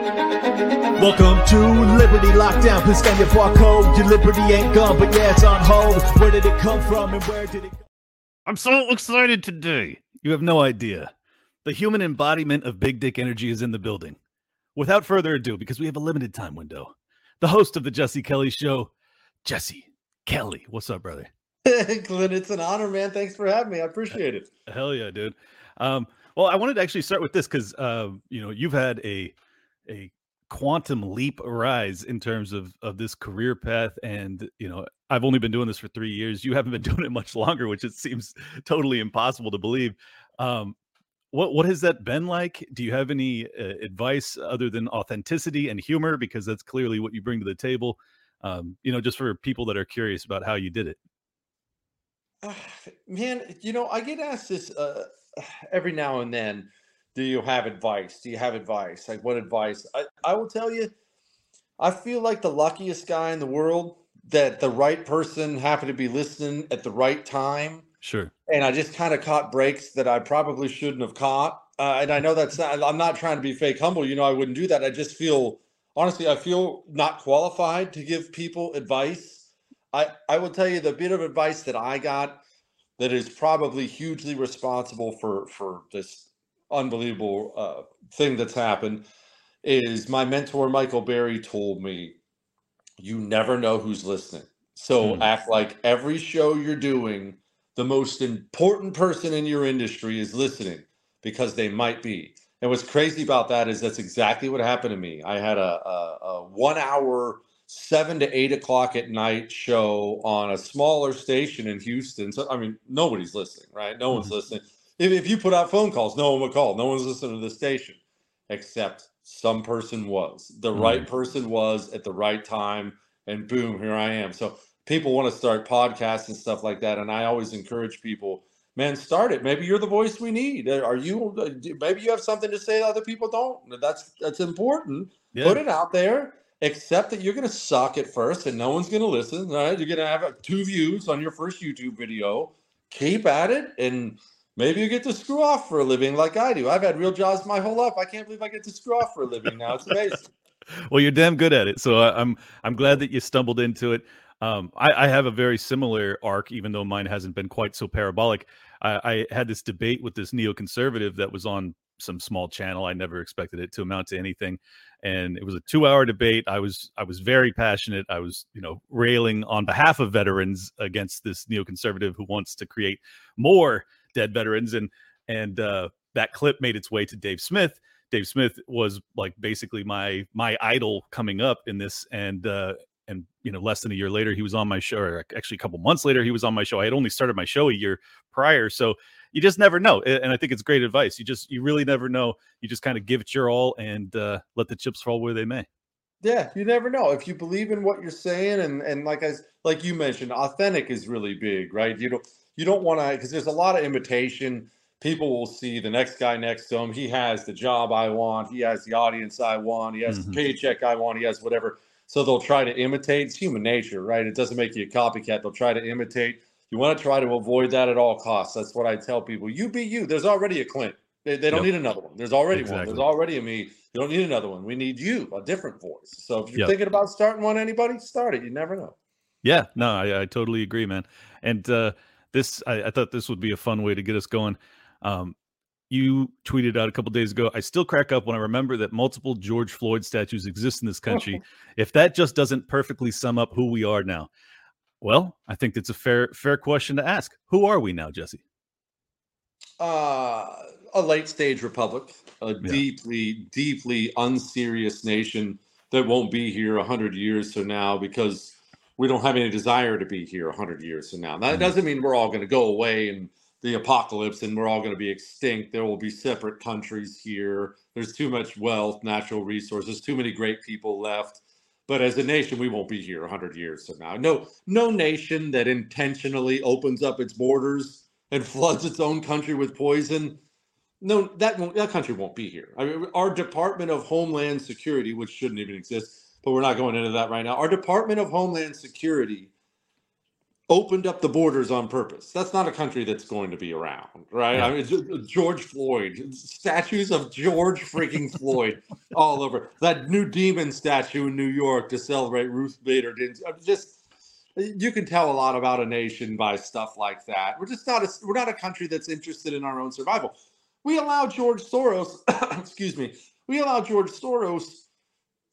Welcome to Liberty Lockdown. Please scan your barcode. Your liberty ain't gone, but yeah, it's on hold. Where did it come from and where did it go? I'm so excited today. You have no idea. The human embodiment of big dick energy is in the building. Without further ado, because we have a limited time window, the host of the Jesse Kelly Show, Jesse Kelly. What's up, brother? Clint, it's an honor, man. Thanks for having me. I appreciate it. Hell yeah, dude. Um, well, I wanted to actually start with this because uh, you know you've had a a quantum leap rise in terms of of this career path, and you know I've only been doing this for three years. You haven't been doing it much longer, which it seems totally impossible to believe. Um, what what has that been like? Do you have any uh, advice other than authenticity and humor? Because that's clearly what you bring to the table. Um, you know, just for people that are curious about how you did it. Uh, man, you know, I get asked this uh, every now and then. Do you have advice? Do you have advice? Like, what advice? I, I will tell you, I feel like the luckiest guy in the world that the right person happened to be listening at the right time. Sure. And I just kind of caught breaks that I probably shouldn't have caught. Uh, and I know that's not, I'm not trying to be fake humble. You know, I wouldn't do that. I just feel, honestly, I feel not qualified to give people advice. I, I will tell you the bit of advice that I got that is probably hugely responsible for, for this unbelievable uh, thing that's happened is my mentor Michael Berry told me, "You never know who's listening, so Hmm. act like every show you're doing, the most important person in your industry is listening because they might be." And what's crazy about that is that's exactly what happened to me. I had a, a, a one hour, seven to eight o'clock at night show on a smaller station in Houston. So I mean, nobody's listening, right? No one's Mhm. listening. If, if you put out phone calls, no one would call. No one's listening to the station, except some person was. The hmm. right person was at the right time, and boom, here I am. So people want to start podcasts and stuff like that, and I always encourage people, man, start it. Maybe you're the voice we need. Uh, are you? Uh, maybe you have something to say that other people don't. That's that's important. Yeah. Put it out there. Except that you're going to suck at first, and no one's going to listen. Right? You're going to have uh, two views on your first YouTube video. Keep at it, and maybe you get to screw off for a living like I do. I've had real jobs my whole life. I can't believe I get to screw off for a living now. It's amazing. well you're damn good at it so I, i'm i'm glad that you stumbled into it um i i have a very similar arc even though mine hasn't been quite so parabolic i i had this debate with this neoconservative that was on some small channel i never expected it to amount to anything and it was a two hour debate i was i was very passionate i was you know railing on behalf of veterans against this neoconservative who wants to create more dead veterans and and uh that clip made its way to dave smith Dave Smith was like basically my my idol coming up in this, and uh, and you know less than a year later he was on my show. Or actually, a couple months later he was on my show. I had only started my show a year prior, so you just never know. And I think it's great advice. You just you really never know. You just kind of give it your all and uh, let the chips fall where they may. Yeah, you never know if you believe in what you're saying, and and like I like you mentioned, authentic is really big, right? You don't you don't want to because there's a lot of imitation. People will see the next guy next to him. He has the job I want. He has the audience I want. He has Mhm. the paycheck I want. He has whatever. So they'll try to imitate. It's human nature, right? It doesn't make you a copycat. They'll try to imitate. You want to try to avoid that at all costs. That's what I tell people. You be you. There's already a Clint. They, they don't Yep. need another one. There's already one. There's already a me. You don't need another one. We need you, a different voice. So if you're Yep. thinking about starting one, anybody, start it. You never know. Yeah, no, I, I totally agree, man. And uh, this, I, I thought this would be a fun way to get us going. Um, you tweeted out a couple days ago. I still crack up when I remember that multiple George Floyd statues exist in this country. if that just doesn't perfectly sum up who we are now, well, I think that's a fair fair question to ask. Who are we now, Jesse? Uh, a late stage republic, a Yeah. deeply, deeply unserious nation that won't be here a hundred years from now because we don't have any desire to be here a hundred years from now. That Mhm. doesn't mean we're all going to go away and the apocalypse and we're all going to be extinct. There will be separate countries here. There's too much wealth, natural resources, too many great people left. But as a nation, we won't be here 100 years from now. No, no nation that intentionally opens up its borders and floods its own country with poison. No, that won't, that country won't be here. I mean, our Department of Homeland Security, which shouldn't even exist, but we're not going into that right now. Our Department of Homeland Security opened up the borders on purpose. That's not a country that's going to be around, right? Yeah. I mean, George Floyd, statues of George freaking Floyd all over. That new demon statue in New York to celebrate Ruth Bader Ginsburg. Just you can tell a lot about a nation by stuff like that. We're just not a, we're not a country that's interested in our own survival. We allow George Soros, excuse me, we allow George Soros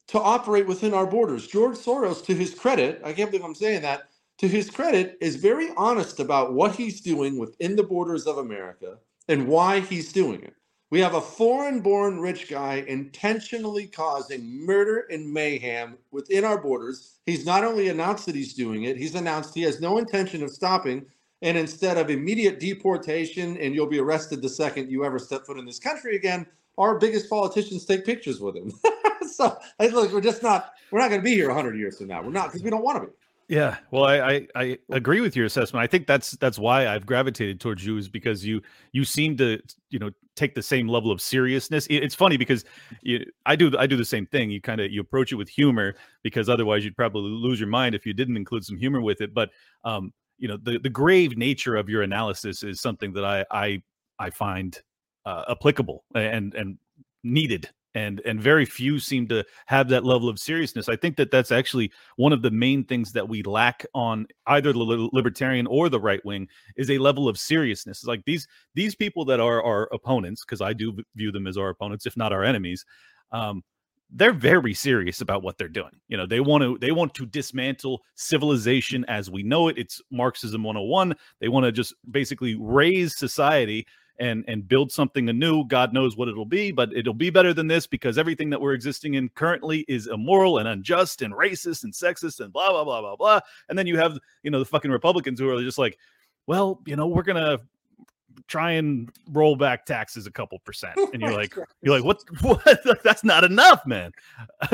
to operate within our borders. George Soros, to his credit, I can't believe I'm saying that, to his credit, is very honest about what he's doing within the borders of America and why he's doing it. We have a foreign born rich guy intentionally causing murder and mayhem within our borders. He's not only announced that he's doing it, he's announced he has no intention of stopping. And instead of immediate deportation and you'll be arrested the second you ever step foot in this country again, our biggest politicians take pictures with him. so, look, we're just not, we're not going to be here 100 years from now. We're not because we don't want to be. Yeah, well, I, I, I agree with your assessment. I think that's that's why I've gravitated towards you is because you you seem to you know take the same level of seriousness. It's funny because you, I do I do the same thing. You kind of you approach it with humor because otherwise you'd probably lose your mind if you didn't include some humor with it. But um, you know the the grave nature of your analysis is something that I I I find uh, applicable and and needed and and very few seem to have that level of seriousness. I think that that's actually one of the main things that we lack on either the libertarian or the right wing is a level of seriousness. it's Like these these people that are our opponents, because I do view them as our opponents, if not our enemies. Um, they're very serious about what they're doing. You know, they want to they want to dismantle civilization as we know it. It's Marxism 101. They want to just basically raze society and and build something anew. God knows what it'll be, but it'll be better than this because everything that we're existing in currently is immoral and unjust and racist and sexist and blah blah blah blah blah. And then you have you know the fucking Republicans who are just like, well, you know, we're gonna try and roll back taxes a couple percent, oh and you're like, you're like, what? What? That's not enough, man.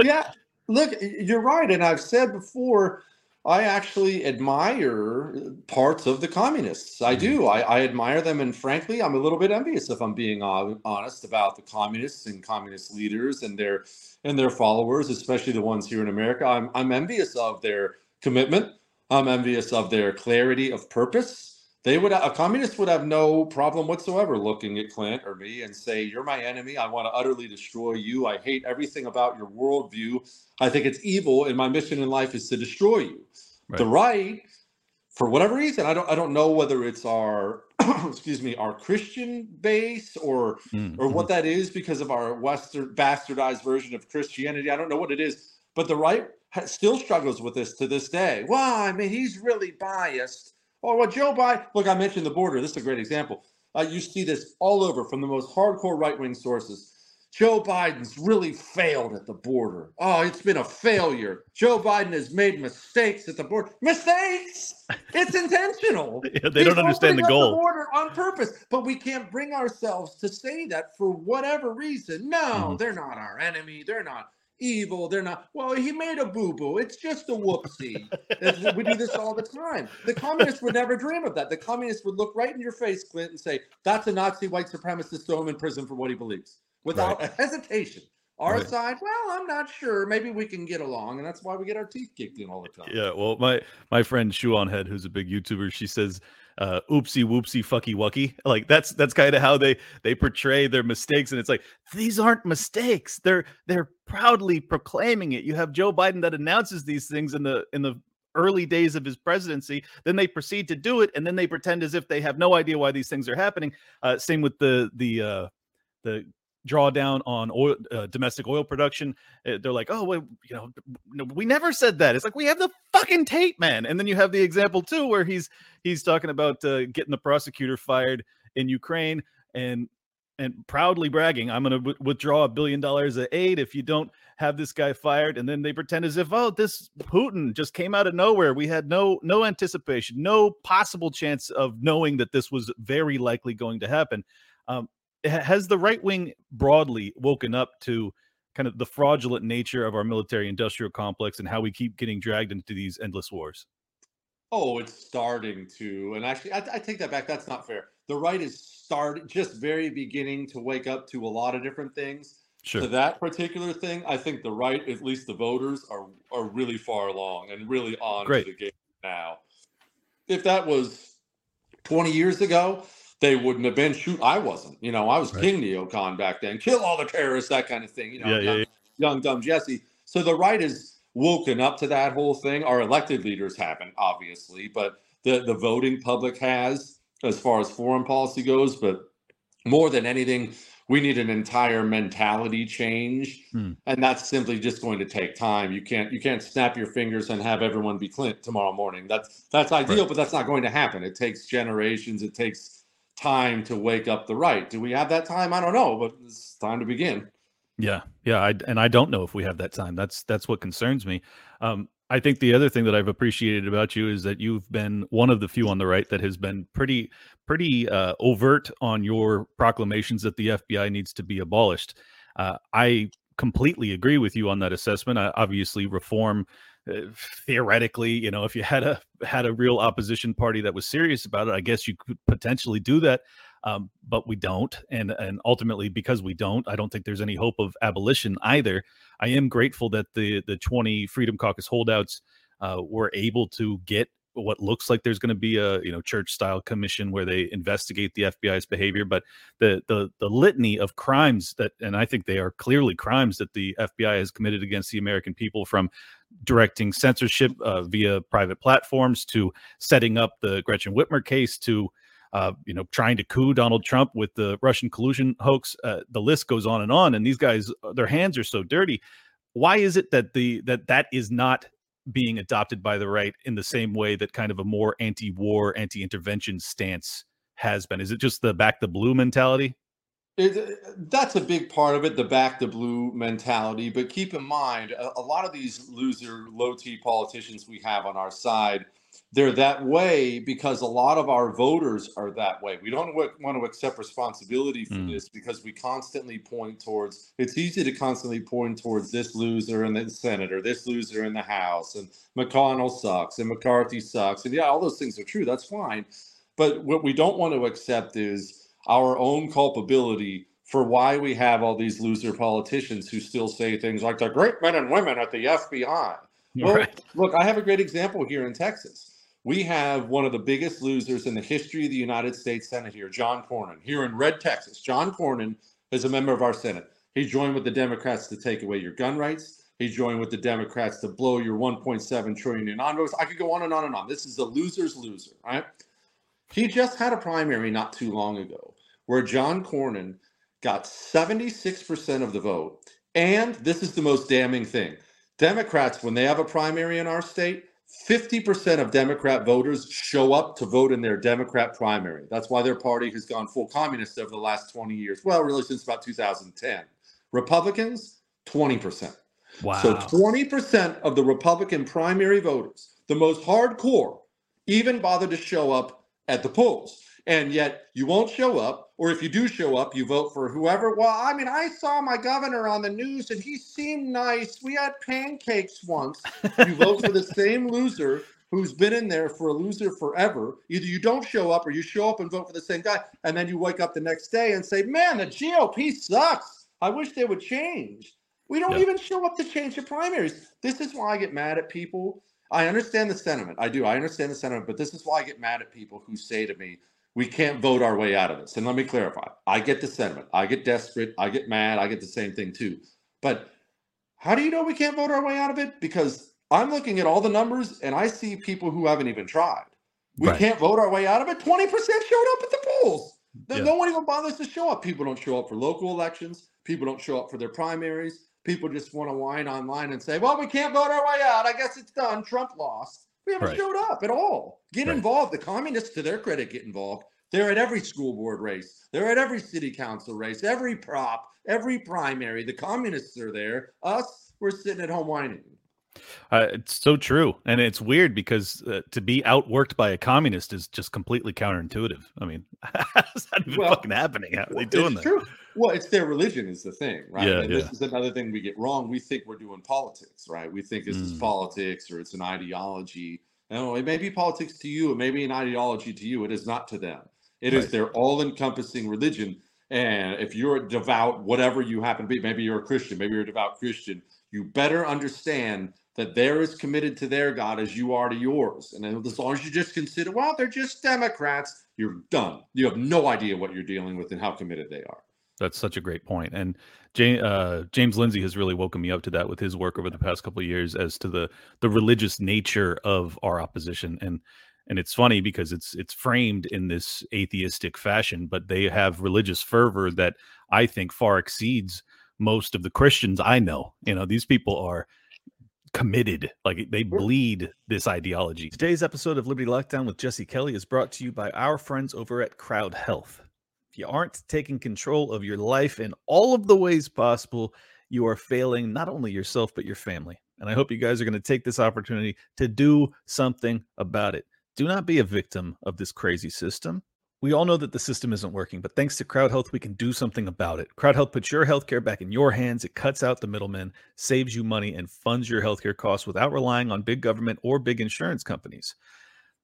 yeah, look, you're right, and I've said before I actually admire parts of the communists. I do. Mm-hmm. I, I, admire them, and frankly, I'm a little bit envious, if I'm being honest, about the communists and communist leaders and their and their followers, especially the ones here in America. I'm I'm envious of their commitment. I'm envious of their clarity of purpose. They would a communist would have no problem whatsoever looking at Clint or me and say, "You're my enemy. I want to utterly destroy you. I hate everything about your worldview. I think it's evil, and my mission in life is to destroy you." Right. The right, for whatever reason, I don't I don't know whether it's our excuse me our Christian base or mm-hmm. or what that is because of our Western bastardized version of Christianity. I don't know what it is, but the right still struggles with this to this day. Well, I mean, he's really biased Oh, well, Joe Biden, look, I mentioned the border. This is a great example. Uh, you see this all over from the most hardcore right wing sources. Joe Biden's really failed at the border. Oh, it's been a failure. Joe Biden has made mistakes at the border. Mistakes! It's intentional. yeah, they He's don't understand the goal. The border on purpose, but we can't bring ourselves to say that for whatever reason. No, mm-hmm. they're not our enemy. They're not evil. They're not. Well, he made a boo boo. It's just a whoopsie. we do this all the time. The communists would never dream of that. The communists would look right in your face, Clint, and say, "That's a Nazi white supremacist. Throw him in prison for what he believes," without right. hesitation. Our right. side, well, I'm not sure. Maybe we can get along, and that's why we get our teeth kicked in all the time. Yeah, well, my my friend Shoe on Head, who's a big YouTuber, she says uh oopsie whoopsie fucky wucky. Like that's that's kind of how they they portray their mistakes and it's like these aren't mistakes. They're they're proudly proclaiming it. You have joe biden that announces these things in the in the early days of his presidency then they proceed to do it and then they pretend as if they have no idea why these things are happening. Uh same with the the uh the drawdown on oil, uh, domestic oil production. Uh, they're like, oh, well, you know, we never said that. It's like we have the fucking tape, man. And then you have the example too, where he's he's talking about uh, getting the prosecutor fired in Ukraine and and proudly bragging, I'm going to w- withdraw a billion dollars of aid if you don't have this guy fired. And then they pretend as if, oh, this Putin just came out of nowhere. We had no no anticipation, no possible chance of knowing that this was very likely going to happen. Um, has the right wing broadly woken up to kind of the fraudulent nature of our military industrial complex and how we keep getting dragged into these endless wars? Oh, it's starting to. And actually, I, I take that back. That's not fair. The right is starting just very beginning to wake up to a lot of different things. Sure. To that particular thing, I think the right, at least the voters, are are really far along and really on Great. to the game now. if that was 20 years ago, they wouldn't have been shoot. I wasn't, you know, I was Right. King Neocon back then, kill all the terrorists, that kind of thing, you know, Yeah, yeah, young, yeah. young dumb Jesse. So the right is woken up to that whole thing. Our elected leaders haven't, obviously, but the the voting public has, as far as foreign policy goes. But more than anything, we need an entire mentality change, Hmm. and that's simply just going to take time. You can't you can't snap your fingers and have everyone be Clint tomorrow morning. That's that's ideal, Right. but that's not going to happen. It takes generations. It takes time to wake up the right. Do we have that time? I don't know, but it's time to begin. Yeah, yeah, I, and I don't know if we have that time. That's that's what concerns me. Um, I think the other thing that I've appreciated about you is that you've been one of the few on the right that has been pretty pretty uh, overt on your proclamations that the FBI needs to be abolished. Uh, I completely agree with you on that assessment. I, obviously, reform uh, theoretically, you know, if you had a had a real opposition party that was serious about it, I guess you could potentially do that um, but we don't and and ultimately because we don't i don't think there's any hope of abolition either i am grateful that the the 20 freedom caucus holdouts uh, were able to get what looks like there's going to be a you know church style commission where they investigate the FBI's behavior but the the the litany of crimes that and I think they are clearly crimes that the FBI has committed against the American people from directing censorship uh, via private platforms to setting up the Gretchen Whitmer case to uh, you know, trying to coup Donald Trump with the Russian collusion hoax. Uh, the list goes on and on. And these guys, their hands are so dirty. Why is it that the that that is not being adopted by the right in the same way that kind of a more anti-war, anti-intervention stance has been? Is it just the back the blue mentality? It, uh, that's a big part of it, the back the blue mentality. But keep in mind, a, a lot of these loser, low T politicians we have on our side, they're that way because a lot of our voters are that way. We don't want to accept responsibility for Mm. this because we constantly point towards. It's easy to constantly point towards this loser in the Senate or this loser in the House, and McConnell sucks and McCarthy sucks, and yeah, all those things are true. That's fine. But what we don't want to accept is our own culpability for why we have all these loser politicians who still say things like the great men and women at the FBI. Well, Right. look, I have a great example here in Texas. We have one of the biggest losers in the history of the United States Senate here, John Cornyn, here in Red, Texas. John Cornyn is a member of our Senate. He joined with the Democrats to take away your gun rights. He joined with the Democrats to blow your 1.7 trillion in envelopes. I could go on and on and on. This is a loser's loser, right? He just had a primary not too long ago where John Cornyn got 76% of the vote. And this is the most damning thing Democrats, when they have a primary in our state, 50% of Democrat voters show up to vote in their Democrat primary. That's why their party has gone full communist over the last 20 years. Well, really, since about 2010. Republicans, 20%. Wow. So 20% of the Republican primary voters, the most hardcore, even bother to show up at the polls. And yet you won't show up, or if you do show up, you vote for whoever. Well, I mean, I saw my governor on the news and he seemed nice. We had pancakes once. You vote for the same loser who's been in there for a loser forever. Either you don't show up or you show up and vote for the same guy. And then you wake up the next day and say, man, the GOP sucks. I wish they would change. We don't Yeah. even show up to change the primaries. This is why I get mad at people. I understand the sentiment. I do. I understand the sentiment, but this is why I get mad at people who say to me, we can't vote our way out of this. And let me clarify. I get the sentiment. I get desperate. I get mad. I get the same thing too. But how do you know we can't vote our way out of it? Because I'm looking at all the numbers and I see people who haven't even tried. We Right. can't vote our way out of it. 20% showed up at the polls. Yeah. No one even bothers to show up. People don't show up for local elections. People don't show up for their primaries. People just want to whine online and say, well, we can't vote our way out. I guess it's done. Trump lost. We haven't Right. showed up at all. Get Right. involved. The communists, to their credit, get involved. They're at every school board race. They're at every city council race, every prop, every primary. The communists are there. Us, we're sitting at home whining. Uh, it's so true, and it's weird because uh, to be outworked by a communist is just completely counterintuitive. I mean, how's that even Well, fucking happening? How are they doing that? True. Well, it's their religion is the thing, right? Yeah, and yeah. this is another thing we get wrong. We think we're doing politics, right? We think this is Mm. politics or it's an ideology. No, it may be politics to you, it may be an ideology to you. It is not to them. It is Right. their all-encompassing religion. And if you're a devout, whatever you happen to be, maybe you're a Christian, maybe you're a devout Christian, you better understand that they're as committed to their God as you are to yours. And as long as you just consider, well, they're just Democrats, you're done. You have no idea what you're dealing with and how committed they are. That's such a great point. And James, uh, James Lindsay has really woken me up to that with his work over the past couple of years as to the the religious nature of our opposition. And and it's funny because it's it's framed in this atheistic fashion, but they have religious fervor that I think far exceeds most of the Christians I know. You know, these people are committed. Like they bleed this ideology. Today's episode of Liberty Lockdown with Jesse Kelly is brought to you by our friends over at Crowd Health. You aren't taking control of your life in all of the ways possible, you are failing not only yourself, but your family. And I hope you guys are going to take this opportunity to do something about it. Do not be a victim of this crazy system. We all know that the system isn't working, but thanks to Crowd Health, we can do something about it. Crowd Health puts your healthcare back in your hands. It cuts out the middlemen, saves you money, and funds your healthcare costs without relying on big government or big insurance companies.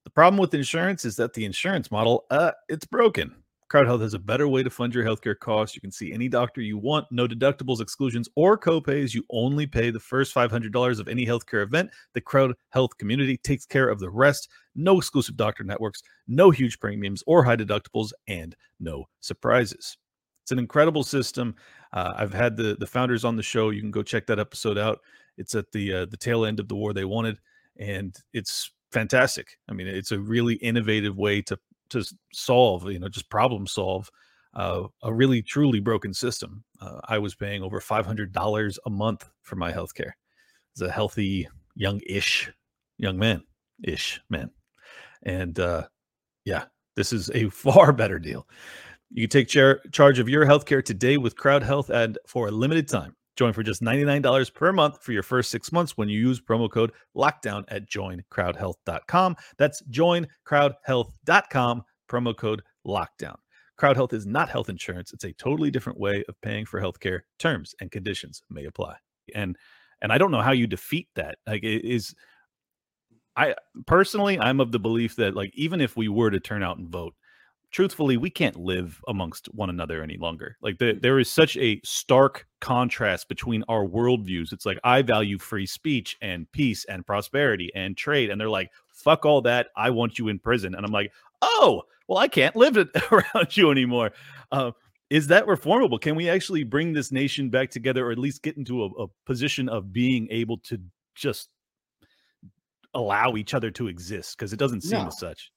The problem with insurance is that the insurance model, uh, it's broken. Crowd Health has a better way to fund your healthcare costs. You can see any doctor you want, no deductibles, exclusions, or copays. You only pay the first $500 of any healthcare event. The Crowd Health community takes care of the rest. No exclusive doctor networks, no huge premiums or high deductibles, and no surprises. It's an incredible system. Uh, I've had the the founders on the show. You can go check that episode out. It's at the uh, the tail end of the war they wanted, and it's fantastic. I mean, it's a really innovative way to to solve, you know, just problem solve uh, a really truly broken system. Uh, I was paying over five hundred dollars a month for my health care. As a healthy, young-ish young man, ish man, and uh, yeah, this is a far better deal. You take char- charge of your healthcare today with Crowd Health, and for a limited time, join for just $99 per month for your first six months when you use promo code lockdown at joincrowdhealth.com. That's joincrowdhealth.com, promo code lockdown. Crowd Health is not health insurance. It's a totally different way of paying for healthcare. Terms and conditions may apply. And and I don't know how you defeat that. Like it is I personally I'm of the belief that like even if we were to turn out and vote, truthfully, we can't live amongst one another any longer. Like the, there is such a stark contrast between our worldviews. It's like I value free speech and peace and prosperity and trade, and they're like, "Fuck all that! I want you in prison." And I'm like, "Oh, well, I can't live it around you anymore." Uh, is that reformable? Can we actually bring this nation back together, or at least get into a, a position of being able to just allow each other to exist? Because it doesn't seem No. as such.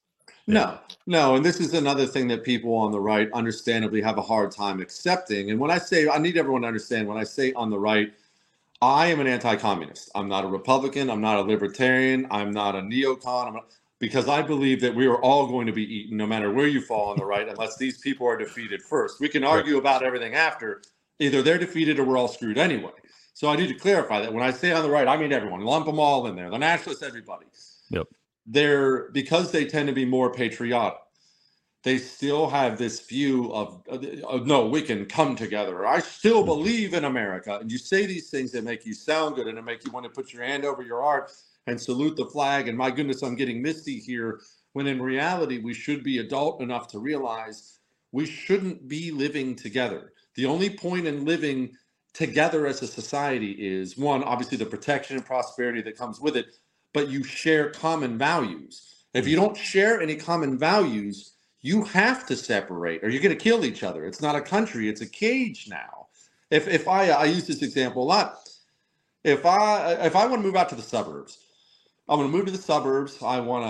No, no, and this is another thing that people on the right understandably have a hard time accepting. And when I say, I need everyone to understand, when I say on the right, I am an anti-communist. I'm not a Republican. I'm not a libertarian. I'm not a neocon. I'm not, because I believe that we are all going to be eaten, no matter where you fall on the right, unless these people are defeated first. We can argue about everything after. Either they're defeated or we're all screwed anyway. So I need to clarify that when I say on the right, I mean everyone. Lump them all in there. The nationalists, everybody. Yep. They're because they tend to be more patriotic. They still have this view of, of no, we can come together. I still hmm. believe in America. And you say these things that make you sound good and it make you want to put your hand over your heart and salute the flag. And my goodness, I'm getting misty here. When in reality, we should be adult enough to realize we shouldn't be living together. The only point in living together as a society is one, obviously, the protection and prosperity that comes with it, but you share common values. If you don't share any common values, you have to separate or you're going to kill each other. It's not a country, it's a cage now. If, if I, I use this example a lot, if I, if I want to move out to the suburbs, I'm going to move to the suburbs. I want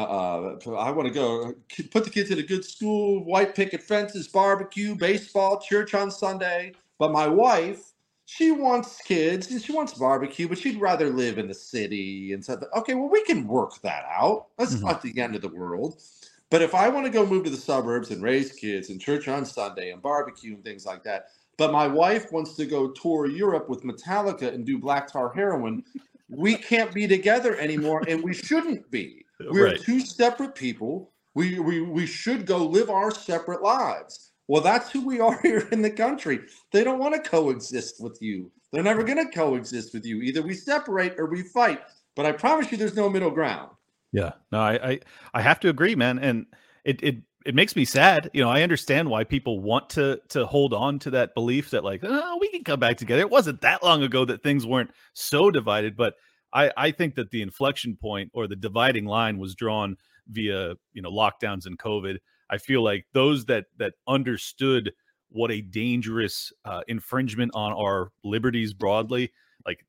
to, uh, I want to go put the kids in a good school, white picket fences, barbecue, baseball, church on Sunday. But my wife, she wants kids and she wants barbecue, but she'd rather live in the city and stuff. Okay, well, we can work that out. That's Mhm. not the end of the world. But if I want to go move to the suburbs and raise kids and church on Sunday and barbecue and things like that, but my wife wants to go tour Europe with Metallica and do black tar heroin, we can't be together anymore and we shouldn't be. We're Right. two separate people. We, we we should go live our separate lives. Well, that's who we are here in the country. They don't want to coexist with you. They're never going to coexist with you. Either we separate or we fight. But I promise you, there's no middle ground. Yeah, no, I, I I have to agree, man, and it it it makes me sad. You know, I understand why people want to to hold on to that belief that like, oh, we can come back together. It wasn't that long ago that things weren't so divided, but I I think that the inflection point or the dividing line was drawn via you know lockdowns and COVID. I feel like those that that understood what a dangerous uh, infringement on our liberties broadly, like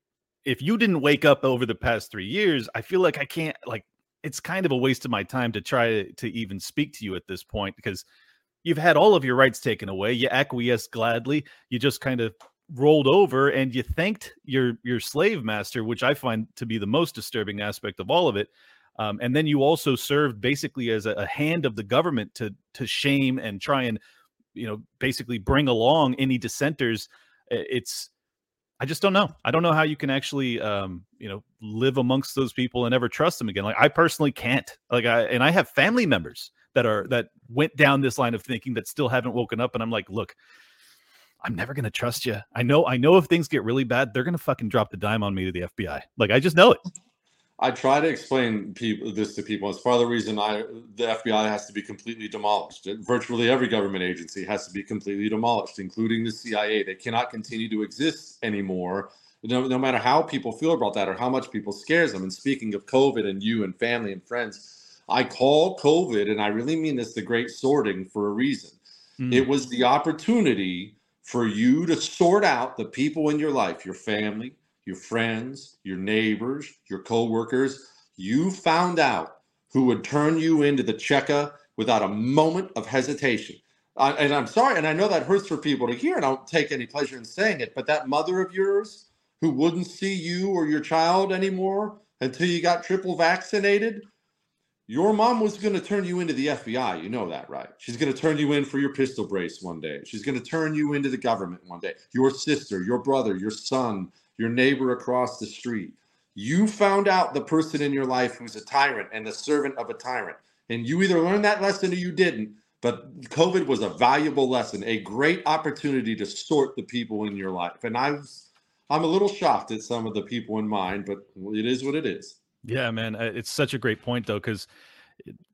if you didn't wake up over the past three years, I feel like I can't like it's kind of a waste of my time to try to even speak to you at this point because you've had all of your rights taken away. You acquiesced gladly. You just kind of rolled over and you thanked your your slave master, which I find to be the most disturbing aspect of all of it. Um, and then you also served basically as a, a hand of the government to to shame and try and you know basically bring along any dissenters. It's I just don't know. I don't know how you can actually, um, you know, live amongst those people and ever trust them again. Like I personally can't. Like I and I have family members that are that went down this line of thinking that still haven't woken up. And I'm like, look, I'm never gonna trust you. I know. I know if things get really bad, they're gonna fucking drop the dime on me to the FBI. Like I just know it. I try to explain people this to people. It's part of the reason I the FBI has to be completely demolished. Virtually every government agency has to be completely demolished, including the CIA. They cannot continue to exist anymore. No, no matter how people feel about that or how much people scares them. And speaking of COVID and you and family and friends, I call COVID, and I really mean this, the great sorting for a reason. Mm. It was the opportunity for you to sort out the people in your life, your family, your friends, your neighbors, your coworkers, you found out who would turn you into the Cheka without a moment of hesitation. And I'm sorry, and I know that hurts for people to hear, and I don't take any pleasure in saying it, but that mother of yours who wouldn't see you or your child anymore until you got triple vaccinated, your mom was going to turn you into the FBI. You know that, right? She's going to turn you in for your pistol brace one day. She's going to turn you into the government one day. Your sister, your brother, your son, your neighbor across the street. You found out the person in your life who's a tyrant and the servant of a tyrant. And you either learned that lesson or you didn't. But COVID was a valuable lesson, a great opportunity to sort the people in your life. And I was, I'm a little shocked at some of the people in mine, but it is what it is. Yeah, man. It's such a great point, though, because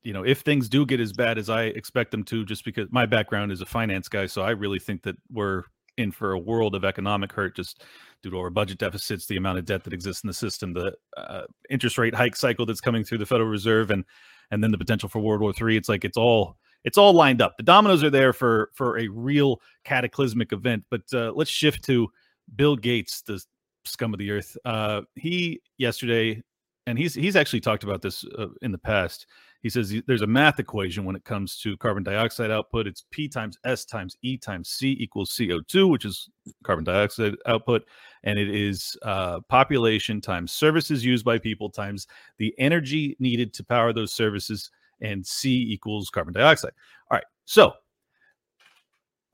you know, if things do get as bad as I expect them to, just because my background is a finance guy, so I really think that we're in for a world of economic hurt just due to our budget deficits, the amount of debt that exists in the system, the uh, interest rate hike cycle that's coming through the Federal Reserve, and and then the potential for World War Three. It's like it's all it's all lined up. The dominoes are there for for a real cataclysmic event. But uh, let's shift to Bill Gates, the scum of the earth. Uh, he yesterday, and he's he's actually talked about this uh, in the past. He says there's a math equation when it comes to carbon dioxide output. It's P times S times E times C equals CO2, which is carbon dioxide output. And it is uh, population times services used by people times the energy needed to power those services. And C equals carbon dioxide. All right. So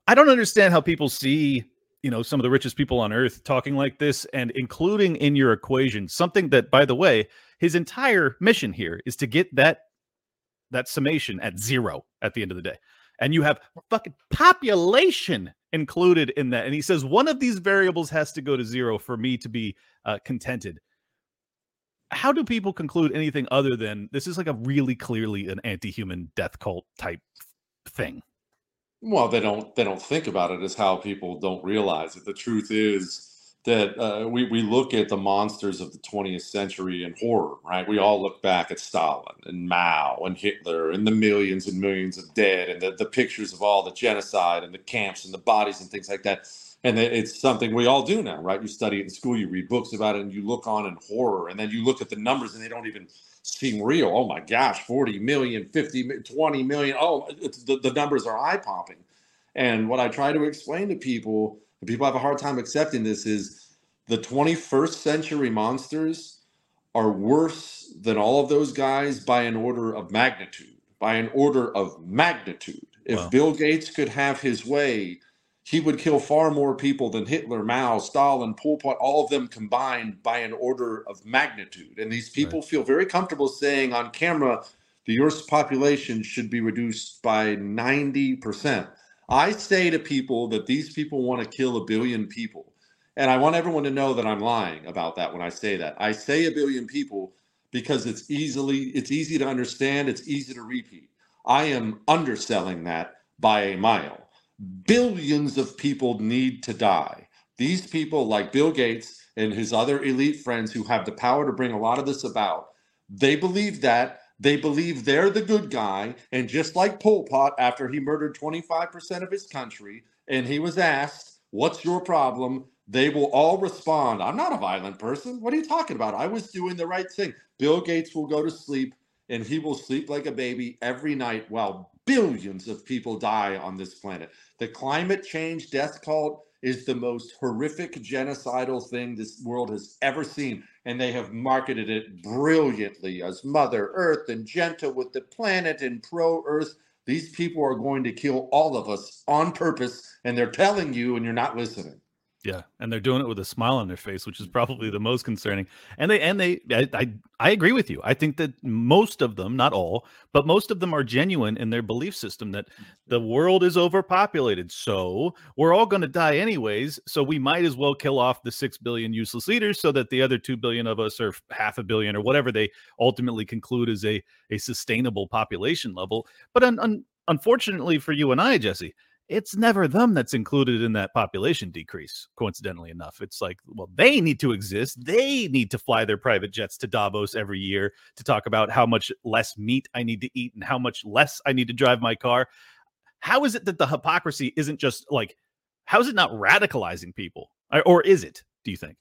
I don't understand how people see you know some of the richest people on earth talking like this and including in your equation something that by the way his entire mission here is to get that that summation at zero at the end of the day. And you have fucking population included in that. And he says one of these variables has to go to zero for me to be uh, contented. How do people conclude anything other than this is like a really clearly an anti-human death cult type thing? Well, they don't they don't think about it as how people don't realize it. The truth is that uh, we, we look at the monsters of the 20th century in horror, right? We all look back at Stalin and Mao and Hitler and the millions and millions of dead and the, the pictures of all the genocide and the camps and the bodies and things like that. And it's something we all do now, right? You study it in school, you read books about it, and you look on in horror. And then you look at the numbers and they don't even seem real. Oh my gosh, 40 million, 50, 20 million. Oh, the, the numbers are eye popping. And what I try to explain to people people have a hard time accepting this is the 21st century monsters are worse than all of those guys by an order of magnitude by an order of magnitude if wow. bill gates could have his way he would kill far more people than hitler mao stalin pol pot all of them combined by an order of magnitude and these people right. feel very comfortable saying on camera the earth's population should be reduced by 90% I say to people that these people want to kill a billion people. And I want everyone to know that I'm lying about that when I say that. I say a billion people because it's easily it's easy to understand, it's easy to repeat. I am underselling that by a mile. Billions of people need to die. These people, like Bill Gates and his other elite friends who have the power to bring a lot of this about, they believe that. They believe they're the good guy. And just like Pol Pot, after he murdered 25% of his country, and he was asked, What's your problem? They will all respond, I'm not a violent person. What are you talking about? I was doing the right thing. Bill Gates will go to sleep and he will sleep like a baby every night while billions of people die on this planet. The climate change death cult is the most horrific genocidal thing this world has ever seen. And they have marketed it brilliantly as Mother Earth and gentle with the planet and pro Earth. These people are going to kill all of us on purpose, and they're telling you, and you're not listening. Yeah, and they're doing it with a smile on their face, which is mm-hmm. probably the most concerning. And they and they I, I I agree with you. I think that most of them, not all, but most of them are genuine in their belief system that mm-hmm. the world is overpopulated. So, we're all going to die anyways, so we might as well kill off the 6 billion useless leaders so that the other 2 billion of us or half a billion or whatever they ultimately conclude is a a sustainable population level. But un, un, unfortunately for you and I, Jesse, it's never them that's included in that population decrease coincidentally enough. It's like well they need to exist. They need to fly their private jets to davos every year to talk about how much less meat i need to eat and how much less i need to drive my car. How is it that the hypocrisy isn't just like how is it not radicalizing people? Or is it do you think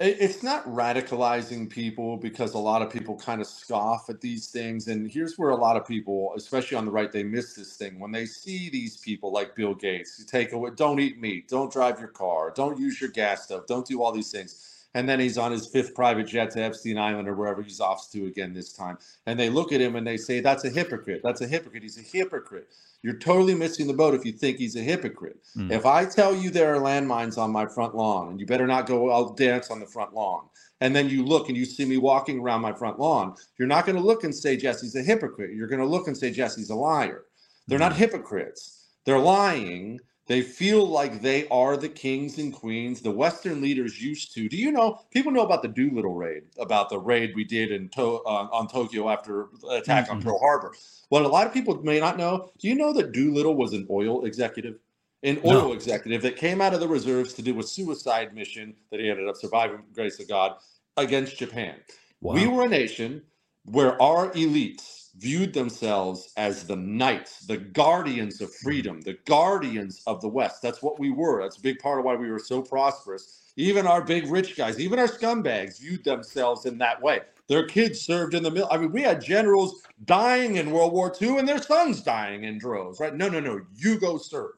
it's not radicalizing people because a lot of people kind of scoff at these things. And here's where a lot of people, especially on the right, they miss this thing. When they see these people like Bill Gates, take away, don't eat meat, don't drive your car, don't use your gas stuff, don't do all these things. And then he's on his fifth private jet to Epstein Island or wherever he's off to again this time. And they look at him and they say, That's a hypocrite. That's a hypocrite. He's a hypocrite. You're totally missing the boat if you think he's a hypocrite. Mm. If I tell you there are landmines on my front lawn and you better not go I'll dance on the front lawn, and then you look and you see me walking around my front lawn, you're not going to look and say Jesse's a hypocrite. You're going to look and say Jesse's a liar. They're not hmm. hypocrites. They're lying. They feel like they are the kings and queens. The Western leaders used to. Do you know? People know about the Doolittle raid, about the raid we did in to, uh, on Tokyo after the attack mm-hmm. on Pearl Harbor. What a lot of people may not know, do you know that Doolittle was an oil executive? An oil no. executive that came out of the reserves to do a suicide mission that he ended up surviving, grace of God, against Japan. Wow. We were a nation where our elites viewed themselves as the knights, the guardians of mm-hmm. freedom, the guardians of the West. That's what we were. That's a big part of why we were so prosperous. Even our big rich guys, even our scumbags viewed themselves in that way. Their kids served in the mill. I mean, we had generals dying in World War II and their sons dying in droves, right? No, no, no. You go serve.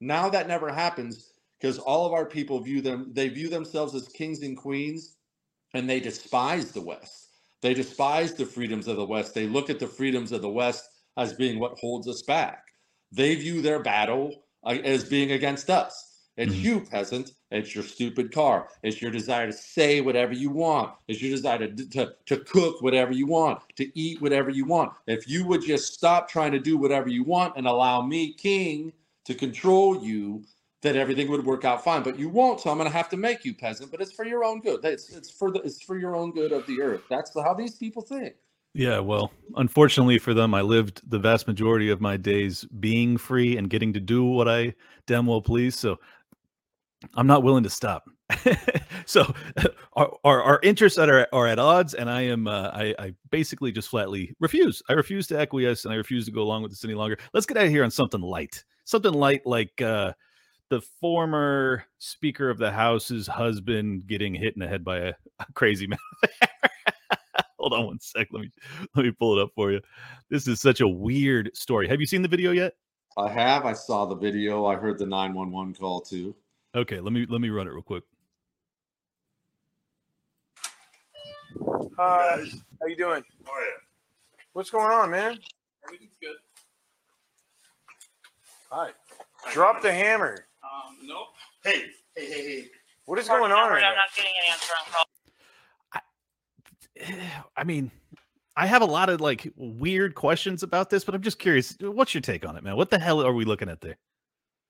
Now that never happens because all of our people view them, they view themselves as kings and queens and they despise the West. They despise the freedoms of the West. They look at the freedoms of the West as being what holds us back. They view their battle uh, as being against us. It's mm-hmm. you, peasant. It's your stupid car. It's your desire to say whatever you want. It's your desire to, to, to cook whatever you want, to eat whatever you want. If you would just stop trying to do whatever you want and allow me, king, to control you, that everything would work out fine. But you won't, so I'm going to have to make you peasant. But it's for your own good. It's, it's for the it's for your own good of the earth. That's how these people think. Yeah, well, unfortunately for them, I lived the vast majority of my days being free and getting to do what I damn well please. So I'm not willing to stop. so our, our, our, interests are, are at odds, and I am uh, I, I basically just flatly refuse. I refuse to acquiesce, and I refuse to go along with this any longer. Let's get out of here on something light, something light like uh, the former Speaker of the House's husband getting hit in the head by a, a crazy man. Hold on one sec. Let me let me pull it up for you. This is such a weird story. Have you seen the video yet? I have. I saw the video. I heard the 911 call too. Okay, let me let me run it real quick. Hi, how you doing? How are you? What's going on, man? Everything's good. Hi. Drop the hammer. Nope. Hey, hey, hey, hey. What is going on? Right I'm not getting an answer on call. I, I mean, I have a lot of like weird questions about this, but I'm just curious. What's your take on it, man? What the hell are we looking at there?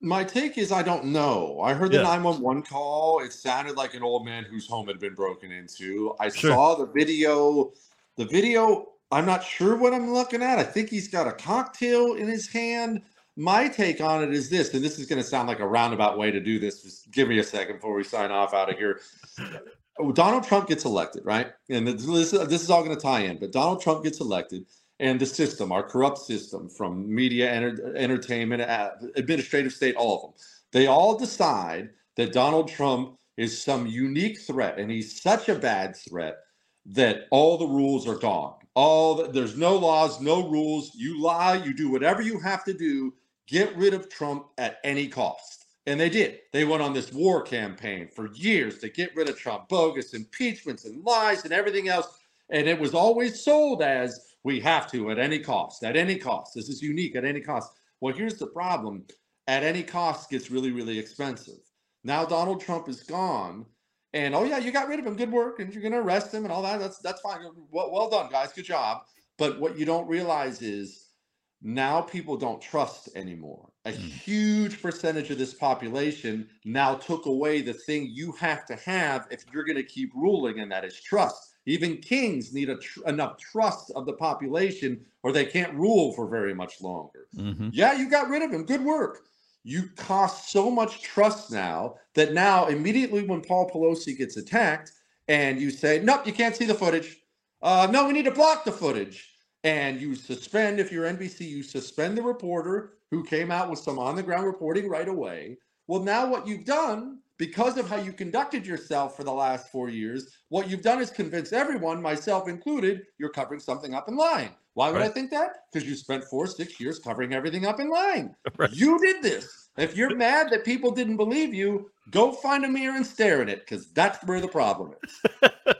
My take is I don't know. I heard the Yeah. 911 call. It sounded like an old man whose home had been broken into. I Sure. saw the video. The video I'm not sure what I'm looking at. I think he's got a cocktail in his hand. My take on it is this, and this is going to sound like a roundabout way to do this. Just give me a second before we sign off out of here. Oh, Donald Trump gets elected, right? And this, this is all going to tie in, but Donald Trump gets elected, and the system, our corrupt system from media, enter, entertainment, administrative state, all of them, they all decide that Donald Trump is some unique threat, and he's such a bad threat that all the rules are gone. All the, there's no laws, no rules. You lie, you do whatever you have to do. Get rid of Trump at any cost. And they did. They went on this war campaign for years to get rid of Trump, bogus impeachments and lies and everything else. And it was always sold as we have to at any cost, at any cost. This is unique at any cost. Well, here's the problem at any cost gets really, really expensive. Now Donald Trump is gone. And oh yeah, you got rid of him. Good work, and you're going to arrest him and all that. That's that's fine. Well, well done, guys. Good job. But what you don't realize is now people don't trust anymore. A Mm. huge percentage of this population now took away the thing you have to have if you're going to keep ruling, and that is trust. Even kings need a tr- enough trust of the population, or they can't rule for very much longer. Mhm. Yeah, you got rid of him. Good work. You cost so much trust now that now immediately when Paul Pelosi gets attacked and you say, nope, you can't see the footage. Uh, no, we need to block the footage. And you suspend, if you're NBC, you suspend the reporter who came out with some on the ground reporting right away. Well, now what you've done, because of how you conducted yourself for the last four years, what you've done is convince everyone, myself included, you're covering something up in line. Why would I think that? Because you spent four, six years covering everything up in line. Right. You did this. If you're mad that people didn't believe you, go find a mirror and stare at it because that's where the problem is.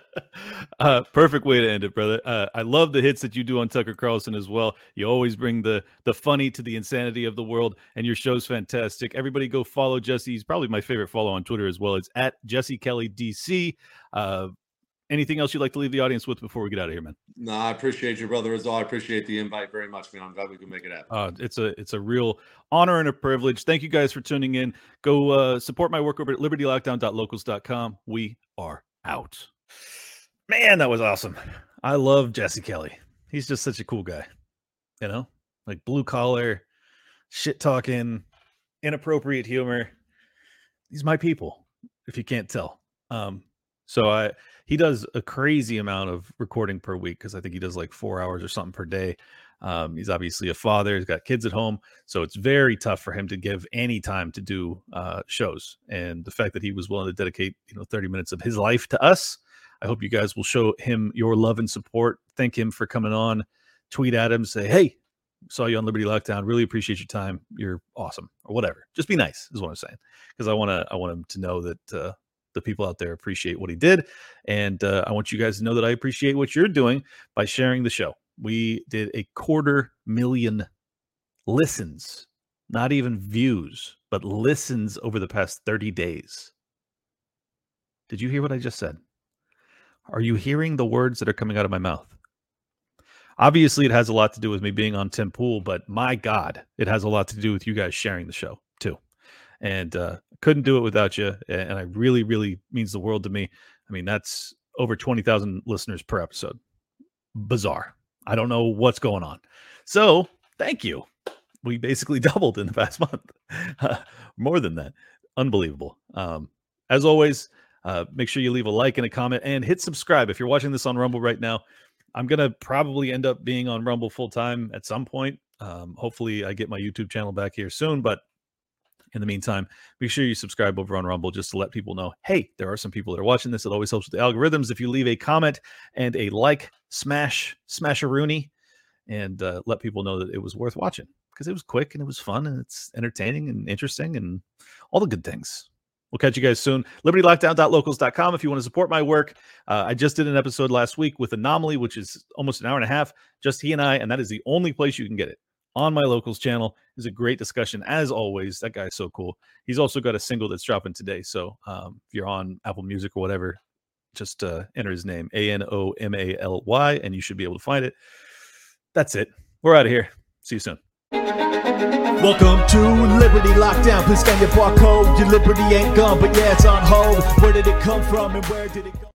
uh, perfect way to end it, brother. Uh, I love the hits that you do on Tucker Carlson as well. You always bring the the funny to the insanity of the world, and your show's fantastic. Everybody, go follow Jesse. He's probably my favorite follow on Twitter as well. It's at Jesse Kelly DC. Uh, anything else you'd like to leave the audience with before we get out of here, man? No, I appreciate you, brother. As all, I appreciate the invite very much, man. I'm glad we could make it happen. Uh, it's a it's a real honor and a privilege. Thank you guys for tuning in. Go uh, support my work over at libertylockdown.locals.com. We are out. Man, that was awesome. I love Jesse Kelly. He's just such a cool guy. You know, like blue collar, shit talking, inappropriate humor. He's my people, if you can't tell. Um, so I he does a crazy amount of recording per week because I think he does like four hours or something per day. Um, he's obviously a father. He's got kids at home, so it's very tough for him to give any time to do uh, shows. And the fact that he was willing to dedicate, you know, thirty minutes of his life to us, I hope you guys will show him your love and support. Thank him for coming on. Tweet at him, say, "Hey, saw you on Liberty Lockdown. Really appreciate your time. You're awesome," or whatever. Just be nice, is what I'm saying, because I want to. I want him to know that uh, the people out there appreciate what he did, and uh, I want you guys to know that I appreciate what you're doing by sharing the show. We did a quarter million listens, not even views, but listens over the past 30 days. Did you hear what I just said? Are you hearing the words that are coming out of my mouth? Obviously, it has a lot to do with me being on Tim Pool, but my God, it has a lot to do with you guys sharing the show too. And uh, couldn't do it without you. And I really, really means the world to me. I mean, that's over 20,000 listeners per episode. Bizarre. I don't know what's going on. So thank you. We basically doubled in the past month. More than that. Unbelievable. Um, as always, uh, make sure you leave a like and a comment and hit subscribe. If you're watching this on Rumble right now, I'm going to probably end up being on Rumble full time at some point. Um, hopefully, I get my YouTube channel back here soon. But in the meantime, make sure you subscribe over on Rumble just to let people know hey, there are some people that are watching this. It always helps with the algorithms. If you leave a comment and a like, smash, smash a Rooney, and uh, let people know that it was worth watching because it was quick and it was fun and it's entertaining and interesting and all the good things. We'll catch you guys soon. LibertyLockdown.locals.com if you want to support my work. Uh, I just did an episode last week with Anomaly, which is almost an hour and a half, just he and I, and that is the only place you can get it on my locals channel. is a great discussion as always. That guy's so cool. He's also got a single that's dropping today. So um, if you're on Apple Music or whatever, just uh, enter his name A N O M A L Y, and you should be able to find it. That's it. We're out of here. See you soon. Welcome to Liberty Lockdown. Please scan your barcode. Your liberty ain't gone, but yeah, it's on hold. Where did it come from and where did it go?